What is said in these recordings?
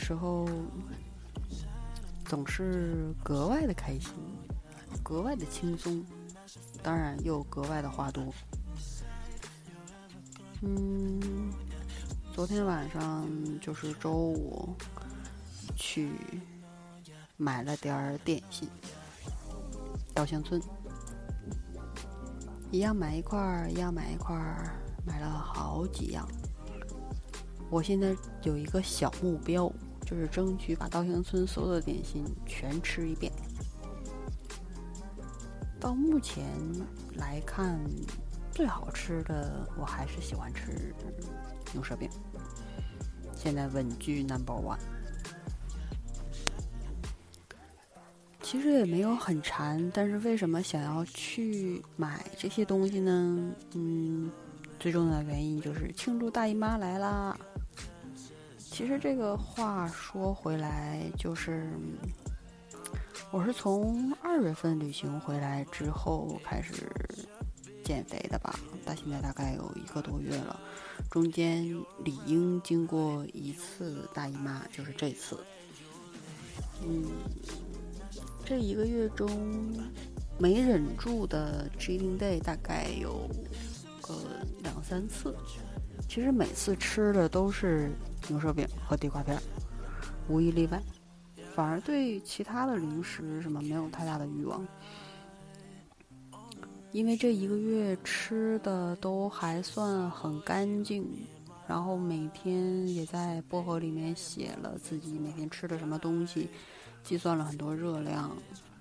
时候总是格外的开心，格外的轻松，当然又格外的话多。嗯，昨天晚上就是周五，去买了点儿点心，稻香村。一样买一块儿，一样买一块儿，买了好几样。我现在有一个小目标，就是争取把稻香村所有的点心全吃一遍。到目前来看，最好吃的我还是喜欢吃牛舌饼，现在稳居 number one。其实也没有很馋，但是为什么想要去买这些东西呢？嗯，最重要的原因就是庆祝大姨妈来啦。其实这个话说回来，就是我是从二月份旅行回来之后开始减肥的吧，到现在大概有一个多月了，中间理应经过一次大姨妈，就是这次，嗯。这一个月中，没忍住的 cheating day 大概有个两三次。其实每次吃的都是牛舌饼和地瓜片，无一例外。反而对其他的零食什么没有太大的欲望，因为这一个月吃的都还算很干净。然后每天也在薄荷里面写了自己每天吃的什么东西。计算了很多热量，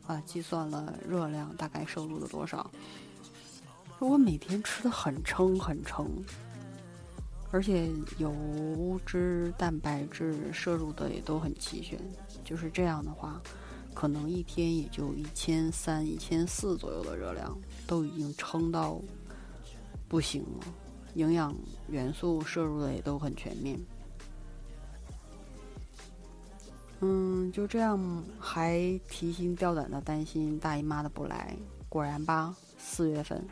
啊，计算了热量大概摄入了多少。我每天吃的很撑很撑，而且油脂、蛋白质摄入的也都很齐全。就是这样的话，可能一天也就一千三、一千四左右的热量，都已经撑到不行了。营养元素摄入的也都很全面。嗯，就这样，还提心吊胆的担心大姨妈的不来。果然吧，四月份，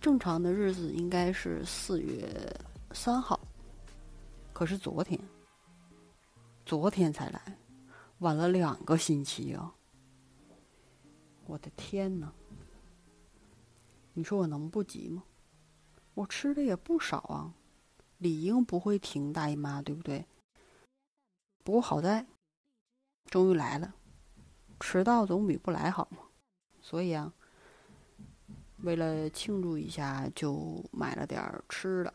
正常的日子应该是四月三号，可是昨天，昨天才来，晚了两个星期啊！我的天哪！你说我能不急吗？我吃的也不少啊，理应不会停大姨妈，对不对？不过好在，终于来了，迟到总比不来好嘛。所以啊，为了庆祝一下，就买了点吃的。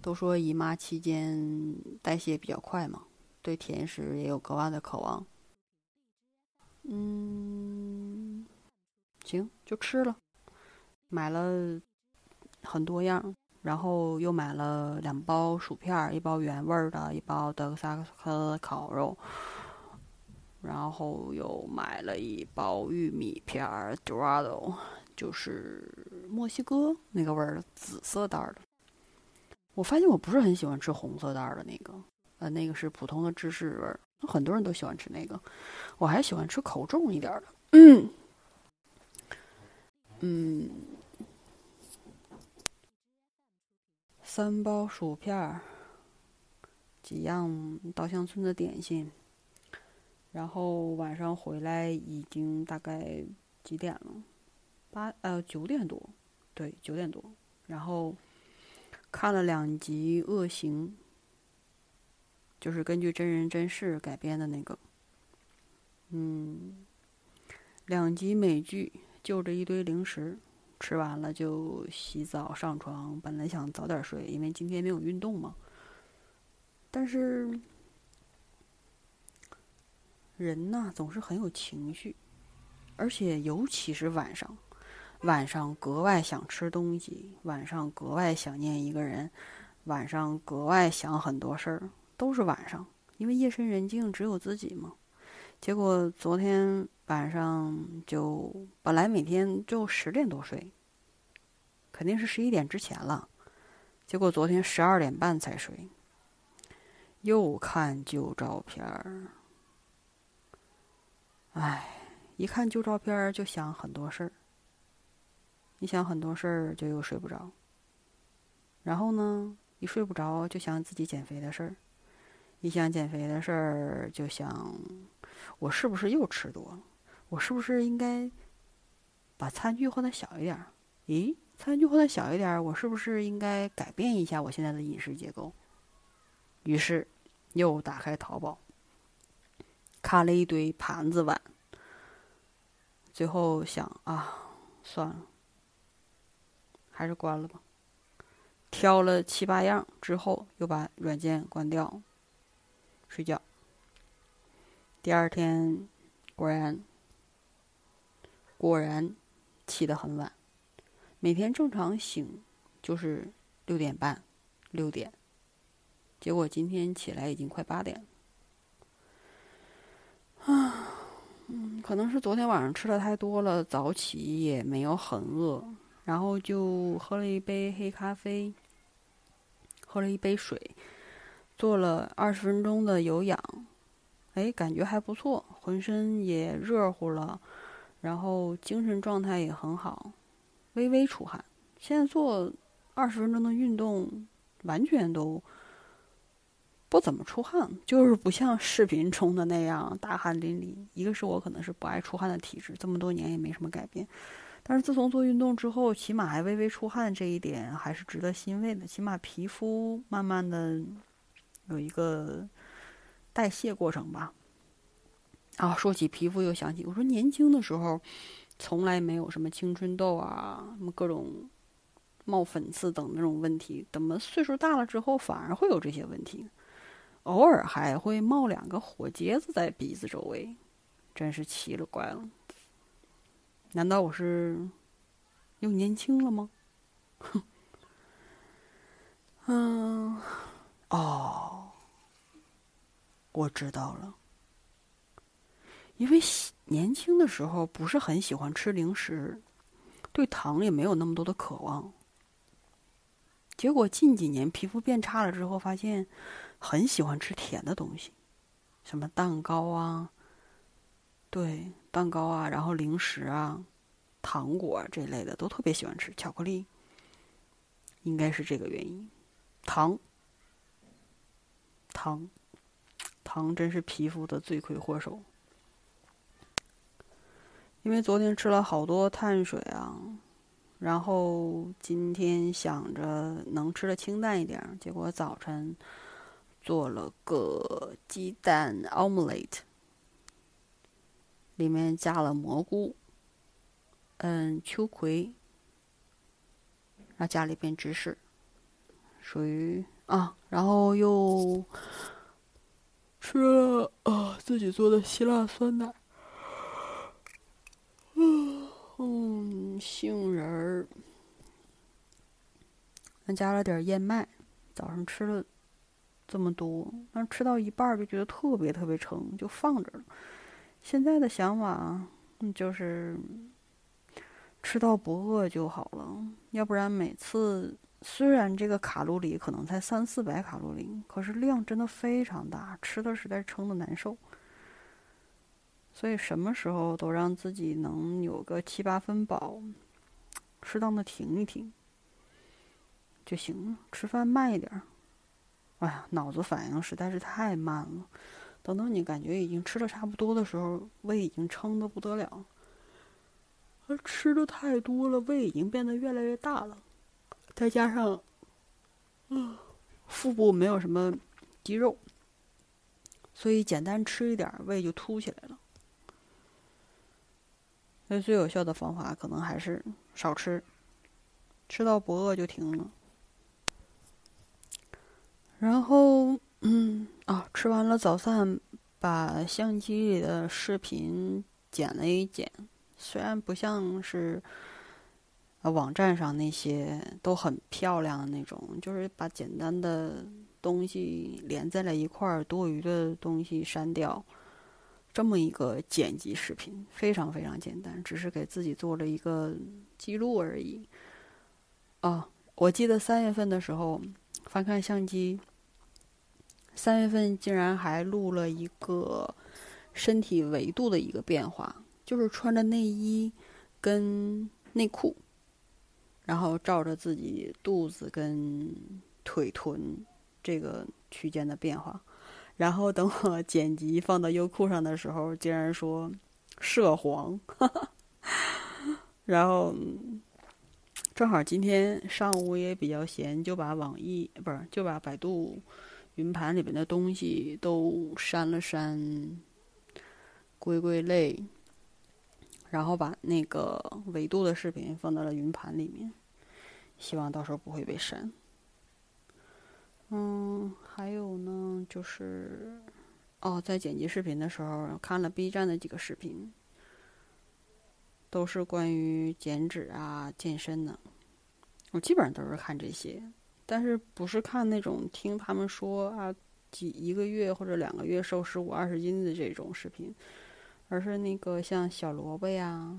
都说姨妈期间代谢比较快嘛，对甜食也有格外的渴望。嗯，行，就吃了，买了很多样。然后又买了两包薯片，一包原味的，一包德克萨斯烤肉。然后又买了一包玉米片，Dorado，就是墨西哥那个味儿的紫色袋的。我发现我不是很喜欢吃红色袋的那个，呃，那个是普通的芝士味儿，很多人都喜欢吃那个，我还喜欢吃口重一点的。嗯，嗯。三包薯片儿，几样稻香村的点心，然后晚上回来已经大概几点了？八呃九点多，对九点多。然后看了两集《恶行》，就是根据真人真事改编的那个。嗯，两集美剧，就着一堆零食。吃完了就洗澡上床，本来想早点睡，因为今天没有运动嘛。但是人呐，总是很有情绪，而且尤其是晚上，晚上格外想吃东西，晚上格外想念一个人，晚上格外想很多事儿，都是晚上，因为夜深人静，只有自己嘛。结果昨天。晚上就本来每天就十点多睡，肯定是十一点之前了。结果昨天十二点半才睡，又看旧照片儿。哎，一看旧照片儿就想很多事儿。一想很多事儿就又睡不着。然后呢，一睡不着就想自己减肥的事儿，一想减肥的事儿就想，我是不是又吃多了？我是不是应该把餐具换的小一点儿？咦，餐具换的小一点儿，我是不是应该改变一下我现在的饮食结构？于是又打开淘宝，看了一堆盘子碗。最后想啊，算了，还是关了吧。挑了七八样之后，又把软件关掉，睡觉。第二天，果然，果然起得很晚。每天正常醒就是六点半、六点，结果今天起来已经快八点了。啊。嗯，可能是昨天晚上吃的太多了，早起也没有很饿，然后就喝了一杯黑咖啡，喝了一杯水，做了二十分钟的有氧，哎，感觉还不错，浑身也热乎了，然后精神状态也很好，微微出汗。现在做二十分钟的运动，完全都。不怎么出汗，就是不像视频中的那样大汗淋漓。一个是我可能是不爱出汗的体质，这么多年也没什么改变。但是自从做运动之后，起码还微微出汗，这一点还是值得欣慰的。起码皮肤慢慢的有一个代谢过程吧。啊，说起皮肤又想起，我说年轻的时候从来没有什么青春痘啊，什么各种冒粉刺等那种问题，怎么岁数大了之后反而会有这些问题？偶尔还会冒两个火疖子在鼻子周围，真是奇了怪了。难道我是又年轻了吗？哼。嗯，哦，我知道了。因为年轻的时候不是很喜欢吃零食，对糖也没有那么多的渴望。结果近几年皮肤变差了之后，发现。很喜欢吃甜的东西，什么蛋糕啊，对，蛋糕啊，然后零食啊，糖果这类的都特别喜欢吃，巧克力，应该是这个原因。糖，糖，糖真是皮肤的罪魁祸首。因为昨天吃了好多碳水啊，然后今天想着能吃的清淡一点，结果早晨。做了个鸡蛋 omelette，里面加了蘑菇，嗯，秋葵，然后加了一片芝士，属于啊，然后又吃了啊自己做的希腊酸奶，嗯，杏仁儿，还加了点燕麦，早上吃了。这么多，但吃到一半就觉得特别特别撑，就放着了。现在的想法，就是吃到不饿就好了。要不然每次虽然这个卡路里可能才三四百卡路里，可是量真的非常大，吃的实在撑的难受。所以什么时候都让自己能有个七八分饱，适当的停一停就行了。吃饭慢一点。哎呀，脑子反应实在是太慢了。等到你感觉已经吃的差不多的时候，胃已经撑的不得了。而吃的太多了，胃已经变得越来越大了。再加上，嗯，腹部没有什么肌肉，所以简单吃一点，胃就凸起来了。所以最有效的方法，可能还是少吃，吃到不饿就停了。然后，嗯啊，吃完了早饭，把相机里的视频剪了一剪。虽然不像是网站上那些都很漂亮的那种，就是把简单的东西连在了一块儿，多余的东西删掉，这么一个剪辑视频，非常非常简单，只是给自己做了一个记录而已。啊，我记得三月份的时候。翻看相机，三月份竟然还录了一个身体维度的一个变化，就是穿着内衣跟内裤，然后照着自己肚子跟腿臀这个区间的变化，然后等我 剪辑放到优酷上的时候，竟然说涉黄，然后正好今天上午也比较闲，就把网易不是就把百度云盘里边的东西都删了删，归归类。然后把那个维度的视频放到了云盘里面，希望到时候不会被删。嗯，还有呢，就是哦，在剪辑视频的时候看了 B 站的几个视频，都是关于减脂啊、健身的。我基本上都是看这些，但是不是看那种听他们说啊，几一个月或者两个月瘦十五二十斤的这种视频。而是那个像小萝卜呀、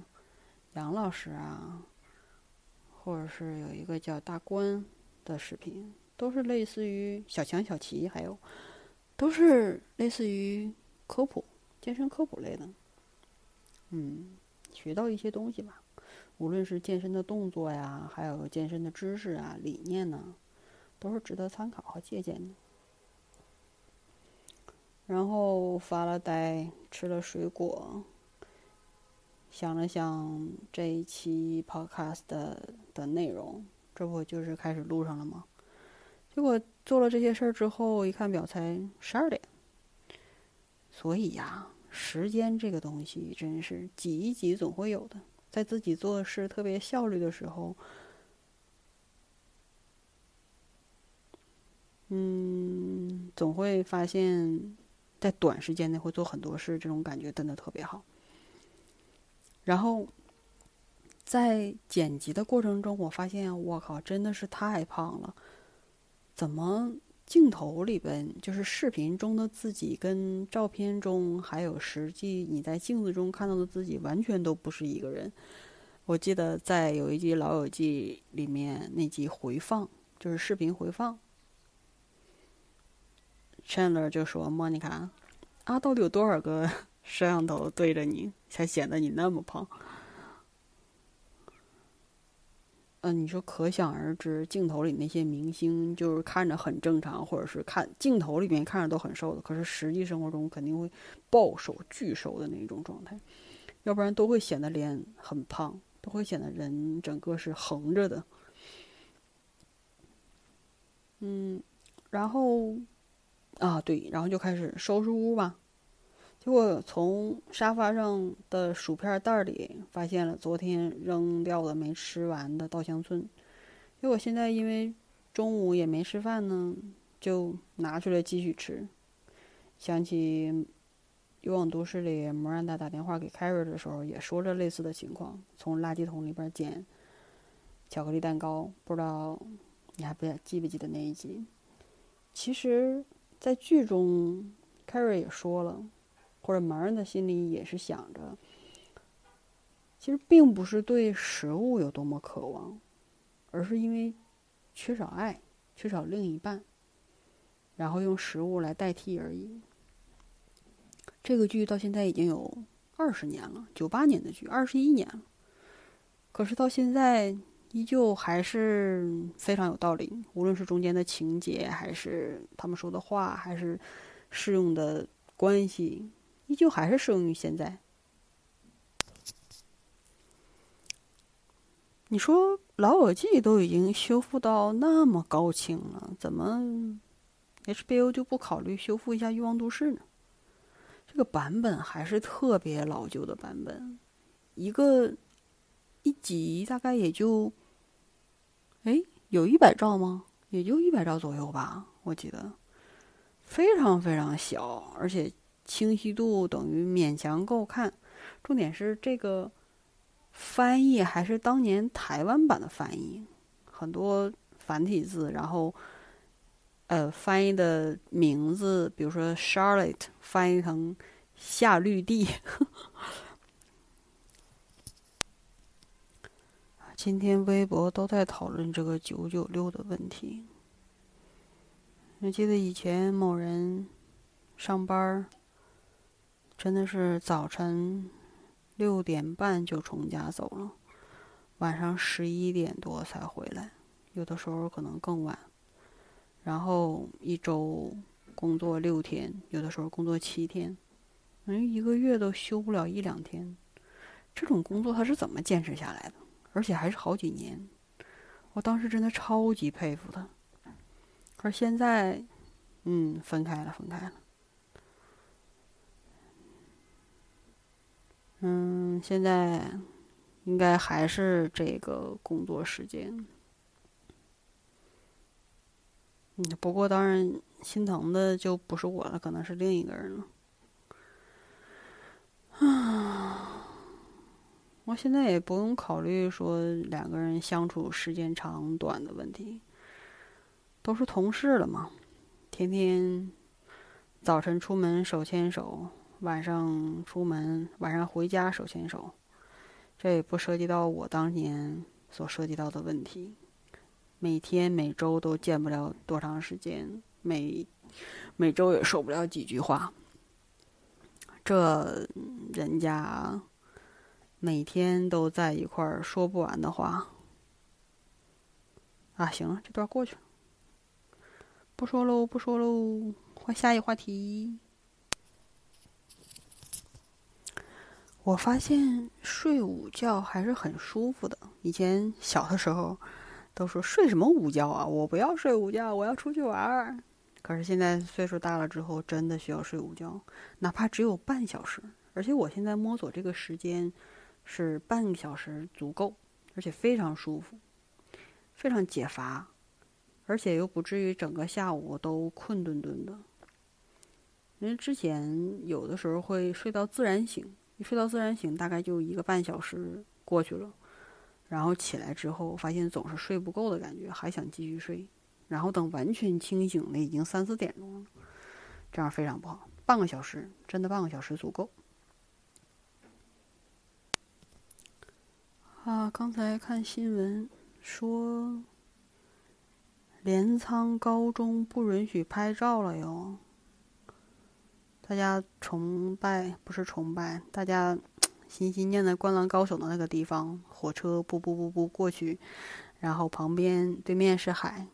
杨老师啊，或者是有一个叫大关的视频，都是类似于小强、小齐，还有都是类似于科普、健身科普类的。嗯，学到一些东西吧，无论是健身的动作呀，还有健身的知识啊、理念呢，都是值得参考和借鉴的。然后发了呆，吃了水果，想了想这一期 podcast 的的内容，这不就是开始录上了吗？结果做了这些事儿之后，一看表才十二点。所以呀，时间这个东西真是挤一挤总会有的，在自己做事特别效率的时候，嗯，总会发现。在短时间内会做很多事，这种感觉真的特别好。然后在剪辑的过程中，我发现我靠，真的是太胖了！怎么镜头里边就是视频中的自己跟照片中还有实际你在镜子中看到的自己完全都不是一个人？我记得在有一集《老友记》里面那集回放，就是视频回放。Chandler 就说：“莫妮卡，啊，到底有多少个 摄像头对着你，才显得你那么胖？”嗯，你说可想而知，镜头里那些明星就是看着很正常，或者是看镜头里面看着都很瘦的，可是实际生活中肯定会暴瘦、巨瘦的那种状态，要不然都会显得脸很胖，都会显得人整个是横着的。嗯，然后。啊，对，然后就开始收拾屋吧。结果从沙发上的薯片袋里发现了昨天扔掉的没吃完的稻香村。结果现在因为中午也没吃饭呢，就拿出来继续吃。想起《欲望都市》里莫兰达打电话给凯瑞的时候，也说着类似的情况：从垃圾桶里边捡巧克力蛋糕。不知道你还不记不记得那一集？其实。在剧中，Carrie 也说了，或者盲人的心里也是想着，其实并不是对食物有多么渴望，而是因为缺少爱，缺少另一半，然后用食物来代替而已。这个剧到现在已经有二十年了，九八年的剧，二十一年了，可是到现在。依旧还是非常有道理，无论是中间的情节，还是他们说的话，还是适用的关系，依旧还是适用于现在。你说《老友记》都已经修复到那么高清了，怎么 HBO 就不考虑修复一下《欲望都市》呢？这个版本还是特别老旧的版本，一个一集大概也就。哎，有一百兆吗？也就一百兆左右吧，我记得，非常非常小，而且清晰度等于勉强够看。重点是这个翻译还是当年台湾版的翻译，很多繁体字，然后呃翻译的名字，比如说 Charlotte 翻译成夏绿蒂。今天微博都在讨论这个九九六的问题。我记得以前某人上班真的是早晨六点半就从家走了，晚上十一点多才回来，有的时候可能更晚。然后一周工作六天，有的时候工作七天，嗯，一个月都休不了一两天。这种工作他是怎么坚持下来的？而且还是好几年。我当时真的超级佩服他。而现在，嗯，分开了，分开了。嗯，现在应该还是这个工作时间。嗯，不过当然心疼的就不是我了，可能是另一个人了。我现在也不用考虑说两个人相处时间长短的问题，都是同事了嘛，天天早晨出门手牵手。晚上出门，晚上回家手牵手，这也不涉及到我当年所涉及到的问题。每天每周都见不了多长时间，每每周也说不了几句话。这人家每天都在一块儿说不完的话。啊，行了，这段过去了，不说喽，不说喽，换下一话题。我发现睡午觉还是很舒服的。以前小的时候都说睡什么午觉啊，我不要睡午觉，我要出去玩儿。可是现在岁数大了之后，真的需要睡午觉，哪怕只有半小时。而且我现在摸索这个时间是半个小时足够，而且非常舒服，非常解乏，而且又不至于整个下午都困顿顿的。因为之前有的时候会睡到自然醒。一睡到自然醒，大概就一个半小时过去了，然后起来之后，发现总是睡不够的感觉，还想继续睡，然后等完全清醒了，已经三四点钟了，这样非常不好。半个小时，真的半个小时足够。啊，刚才看新闻说，镰仓高中不允许拍照了哟。大家崇拜不是崇拜，大家 心心念的《灌篮高手》的那个地方，火车不不不不过去，然后旁边对面是海，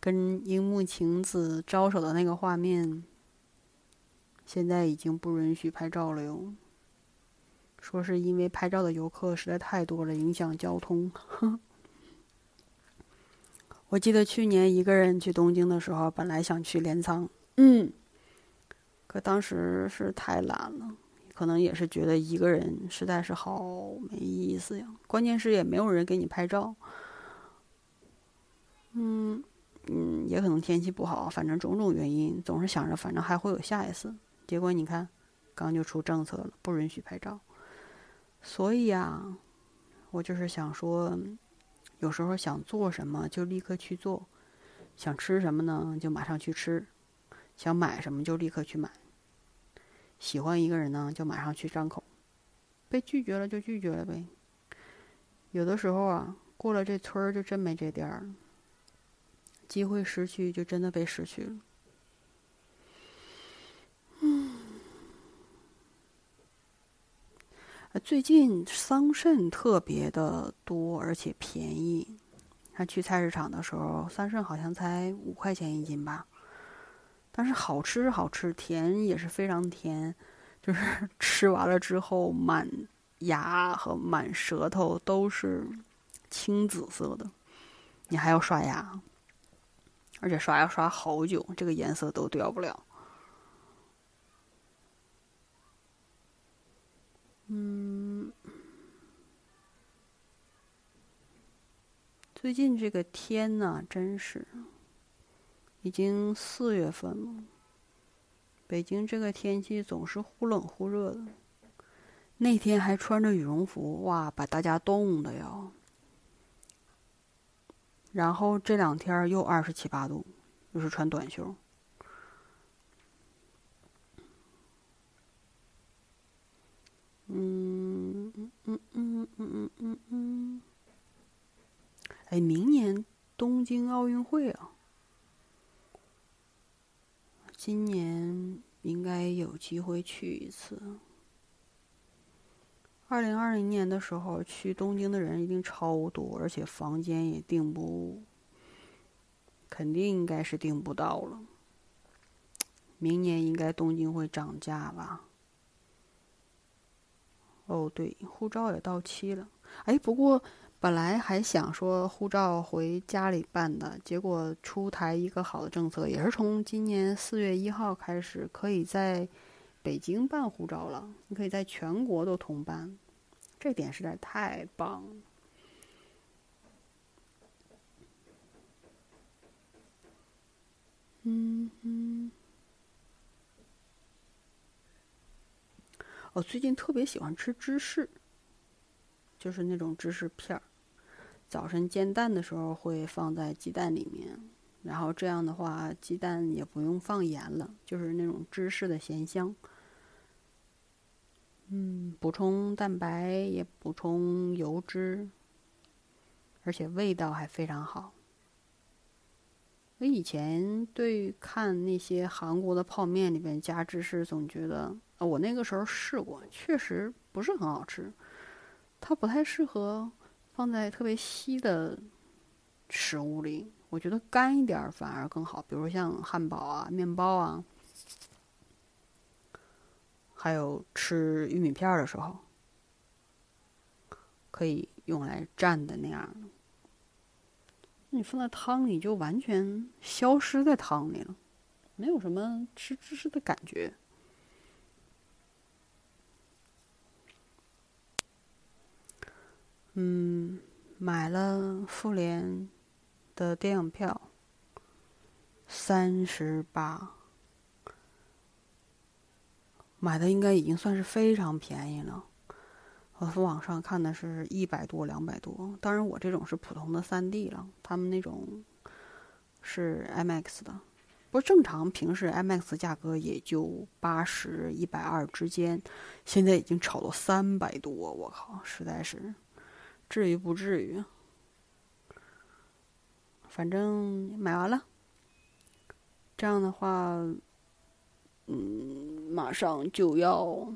跟樱木晴子招手的那个画面，现在已经不允许拍照了哟。说是因为拍照的游客实在太多了，影响交通。我记得去年一个人去东京的时候，本来想去镰仓，嗯。可当时是太懒了，可能也是觉得一个人实在是好没意思呀。关键是也没有人给你拍照。嗯嗯，也可能天气不好，反正种种原因，总是想着反正还会有下一次。结果你看，刚就出政策了，不允许拍照。所以呀，我就是想说，有时候想做什么就立刻去做，想吃什么呢就马上去吃，想买什么就立刻去买。喜欢一个人呢，就马上去张口；被拒绝了就拒绝了呗。有的时候啊，过了这村儿就真没这店儿了。机会失去就真的被失去了。嗯，最近桑葚特别的多，而且便宜。他去菜市场的时候，桑葚好像才五块钱一斤吧。但是好吃是好吃，甜也是非常甜，就是 吃完了之后满牙和满舌头都是青紫色的，你还要刷牙，而且刷牙刷好久，这个颜色都掉不了。嗯，最近这个天呐，真是。已经四月份了，北京这个天气总是忽冷忽热的。那天还穿着羽绒服，哇，把大家冻的呀。然后这两天又二十七八度，又是穿短袖。嗯嗯嗯嗯嗯嗯嗯。哎，明年东京奥运会啊！今年应该有机会去一次。二零二零年的时候去东京的人一定超多，而且房间也订不，肯定应该是订不到了。明年应该东京会涨价吧？哦，对，护照也到期了。哎，不过本来还想说护照回家里办的，结果出台一个好的政策，也是从今年四月一号开始，可以在北京办护照了。你可以在全国都通办，这点实在太棒了。嗯嗯。我最近特别喜欢吃芝士，就是那种芝士片儿。早晨煎蛋的时候会放在鸡蛋里面，然后这样的话，鸡蛋也不用放盐了，就是那种芝士的咸香。嗯，补充蛋白也补充油脂，而且味道还非常好。我以前对看那些韩国的泡面里边加芝士，总觉得。我那个时候试过，确实不是很好吃。它不太适合放在特别稀的食物里，我觉得干一点反而更好。比如像汉堡啊、面包啊，还有吃玉米片的时候，可以用来蘸的那样。你放在汤里就完全消失在汤里了，没有什么吃芝士的感觉。嗯，买了复联的电影票，三十八，买的应该已经算是非常便宜了。我从网上看的是一百多、两百多，当然我这种是普通的三 D 了，他们那种是 IMAX 的。不过正常平时 IMAX 价格也就八十一百二之间，现在已经炒到三百多，我靠，实在是。至于不至于，反正买完了。这样的话，嗯，马上就要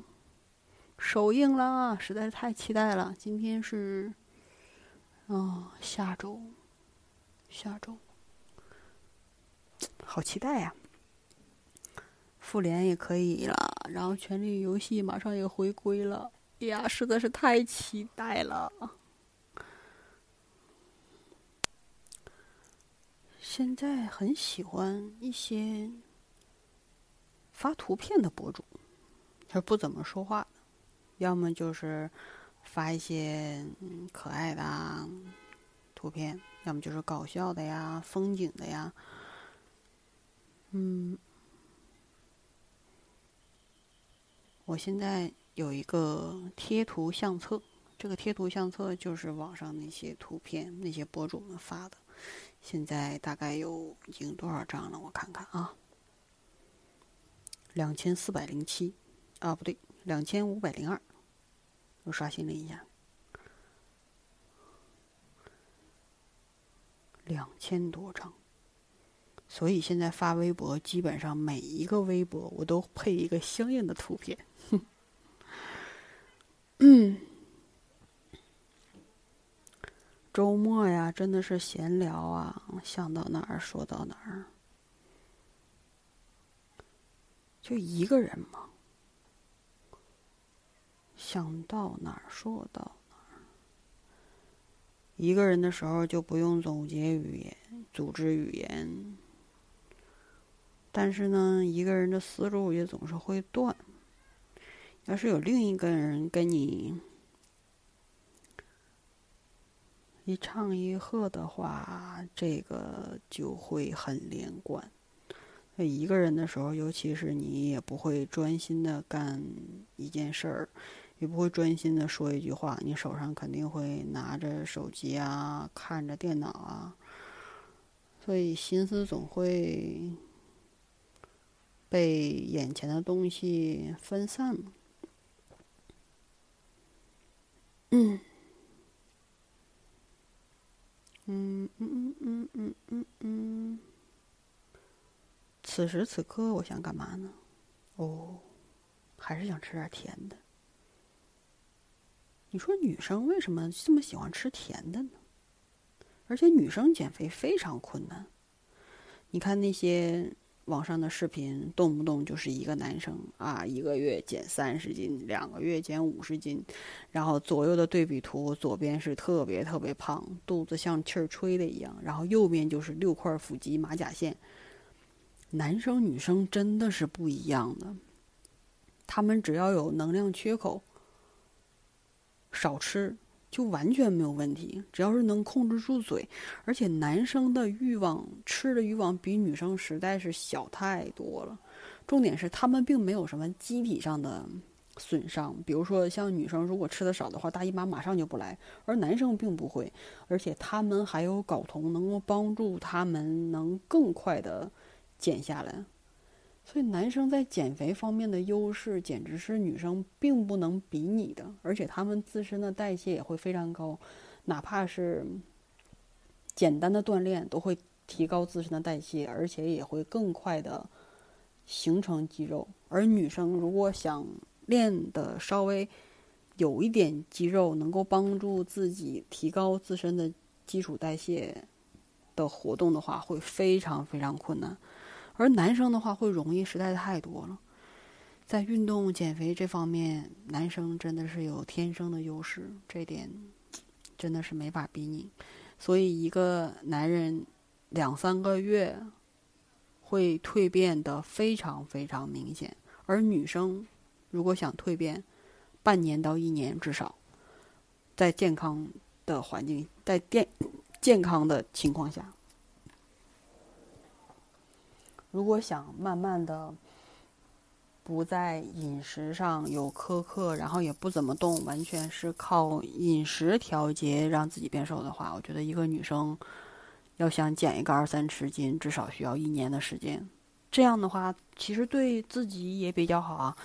首映啦，实在是太期待了。今天是，啊，下周，下周，好期待呀！复联也可以了，然后《权力游戏》马上也回归了，呀，实在是太期待了。现在很喜欢一些发图片的博主，他不怎么说话的，要么就是发一些可爱的图片，要么就是搞笑的呀、风景的呀。嗯，我现在有一个贴图相册，这个贴图相册就是网上那些图片，那些博主们发的。现在大概有已经多少张了？我看看啊，两千四百零七，啊不对，两千五百零二，我刷新了一下，两千多张。所以现在发微博，基本上每一个微博我都配一个相应的图片。嗯。周末呀，真的是闲聊啊，想到哪儿说到哪儿，就一个人嘛，想到哪儿说到哪儿。一个人的时候就不用总结语言、组织语言，但是呢，一个人的思路也总是会断。要是有另一个人跟你。一唱一和的话，这个就会很连贯。一个人的时候，尤其是你也不会专心的干一件事儿，也不会专心的说一句话，你手上肯定会拿着手机啊，看着电脑啊，所以心思总会被眼前的东西分散。嗯。嗯嗯嗯嗯嗯嗯嗯。此时此刻，我想干嘛呢？哦，还是想吃点甜的。你说女生为什么这么喜欢吃甜的呢？而且女生减肥非常困难。你看那些网上的视频，动不动就是一个男生啊，一个月减三十斤，两个月减五十斤，然后左右的对比图，左边是特别特别胖，肚子像气儿吹的一样，然后右边就是六块腹肌、马甲线。男生女生真的是不一样的，他们只要有能量缺口，少吃。就完全没有问题，只要是能控制住嘴，而且男生的欲望吃的欲望比女生实在是小太多了。重点是他们并没有什么机体上的损伤，比如说像女生如果吃的少的话，大姨妈马上就不来，而男生并不会，而且他们还有睾酮能够帮助他们能更快的减下来。所以男生在减肥方面的优势，简直是女生并不能比拟的。而且他们自身的代谢也会非常高，哪怕是简单的锻炼，都会提高自身的代谢，而且也会更快的形成肌肉。而女生如果想练的稍微有一点肌肉，能够帮助自己提高自身的基础代谢的活动的话，会非常非常困难。而男生的话会容易实在太多了，在运动减肥这方面，男生真的是有天生的优势，这点真的是没法比拟。所以一个男人两三个月会蜕变的非常非常明显，而女生如果想蜕变，半年到一年至少，在健康的环境，在健健康的情况下。如果想慢慢的不在饮食上有苛刻，然后也不怎么动，完全是靠饮食调节让自己变瘦的话，我觉得一个女生要想减一个二三十斤，至少需要一年的时间。这样的话，其实对自己也比较好啊，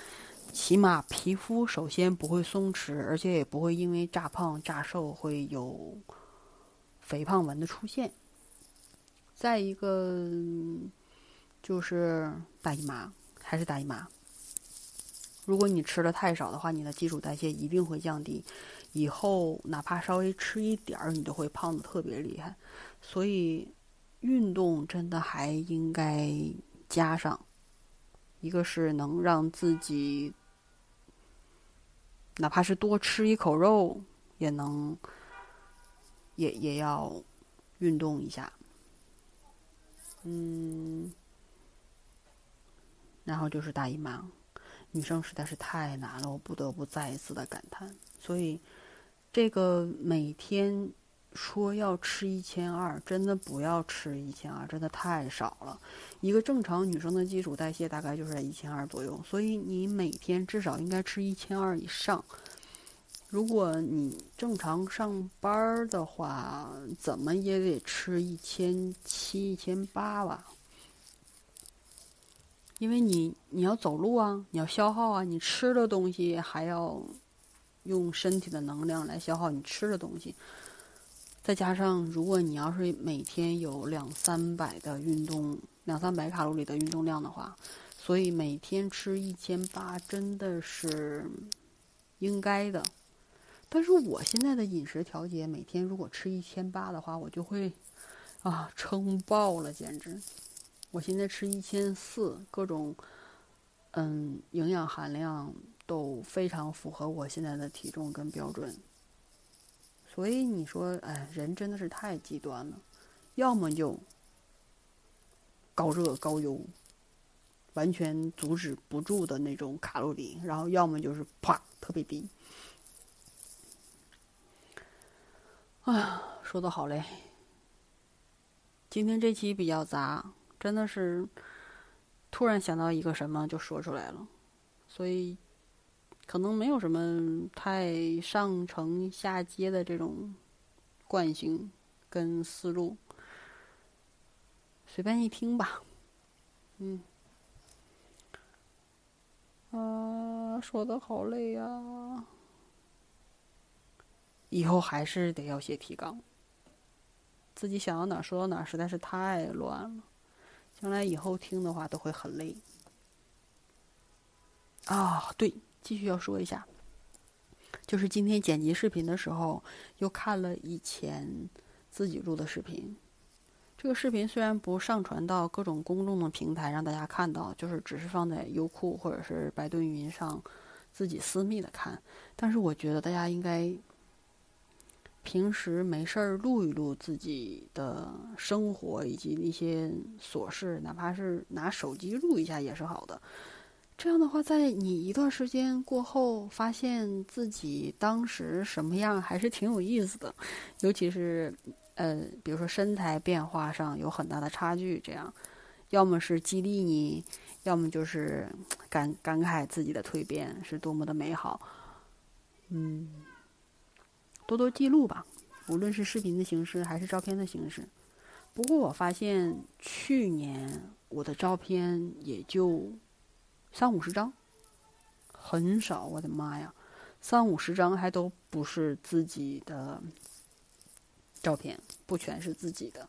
起码皮肤首先不会松弛，而且也不会因为炸胖炸瘦会有肥胖纹的出现。再一个。就是大姨妈，还是大姨妈。如果你吃的太少的话，你的基础代谢一定会降低，以后哪怕稍微吃一点儿，你都会胖的特别厉害。所以，运动真的还应该加上，一个是能让自己，哪怕是多吃一口肉，也能，也也要运动一下。嗯。然后就是大姨妈，女生实在是太难了，我不得不再一次的感叹。所以，这个每天说要吃一千二，真的不要吃一千二，真的太少了。一个正常女生的基础代谢大概就是在一千二左右，所以你每天至少应该吃一千二以上。如果你正常上班的话，怎么也得吃一千七、一千八吧。因为你你要走路啊，你要消耗啊，你吃的东西还要用身体的能量来消耗你吃的东西，再加上如果你要是每天有两三百的运动，两三百卡路里的运动量的话，所以每天吃一千八真的是应该的。但是我现在的饮食调节，每天如果吃一千八的话，我就会啊撑爆了，简直。我现在吃一千四，各种，嗯，营养含量都非常符合我现在的体重跟标准。所以你说，哎，人真的是太极端了，要么就高热高油，完全阻止不住的那种卡路里，然后要么就是啪特别低。哎，说的好嘞。今天这期比较杂。真的是突然想到一个什么就说出来了，所以可能没有什么太上承下接的这种惯性跟思路，随便一听吧。嗯，啊，说的好累呀，以后还是得要写提纲，自己想到哪说到哪，实在是太乱了。将来以后听的话都会很累啊！对，继续要说一下，就是今天剪辑视频的时候，又看了以前自己录的视频。这个视频虽然不上传到各种公众的平台让大家看到，就是只是放在优酷或者是百度云上自己私密的看，但是我觉得大家应该平时没事儿录一录自己的生活以及一些琐事，哪怕是拿手机录一下也是好的。这样的话，在你一段时间过后，发现自己当时什么样，还是挺有意思的。尤其是，呃，比如说身材变化上有很大的差距，这样，要么是激励你，要么就是感感慨自己的蜕变是多么的美好。嗯，多多记录吧，无论是视频的形式还是照片的形式。不过我发现去年我的照片也就。三五十张，很少，我的妈呀，三五十张还都不是自己的照片，不全是自己的，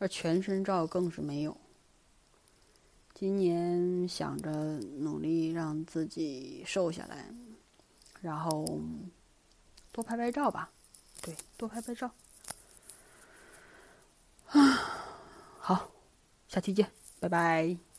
而全身照更是没有。今年想着努力让自己瘦下来，然后多拍拍照吧，对，多拍拍照。啊，好，下期见，拜拜。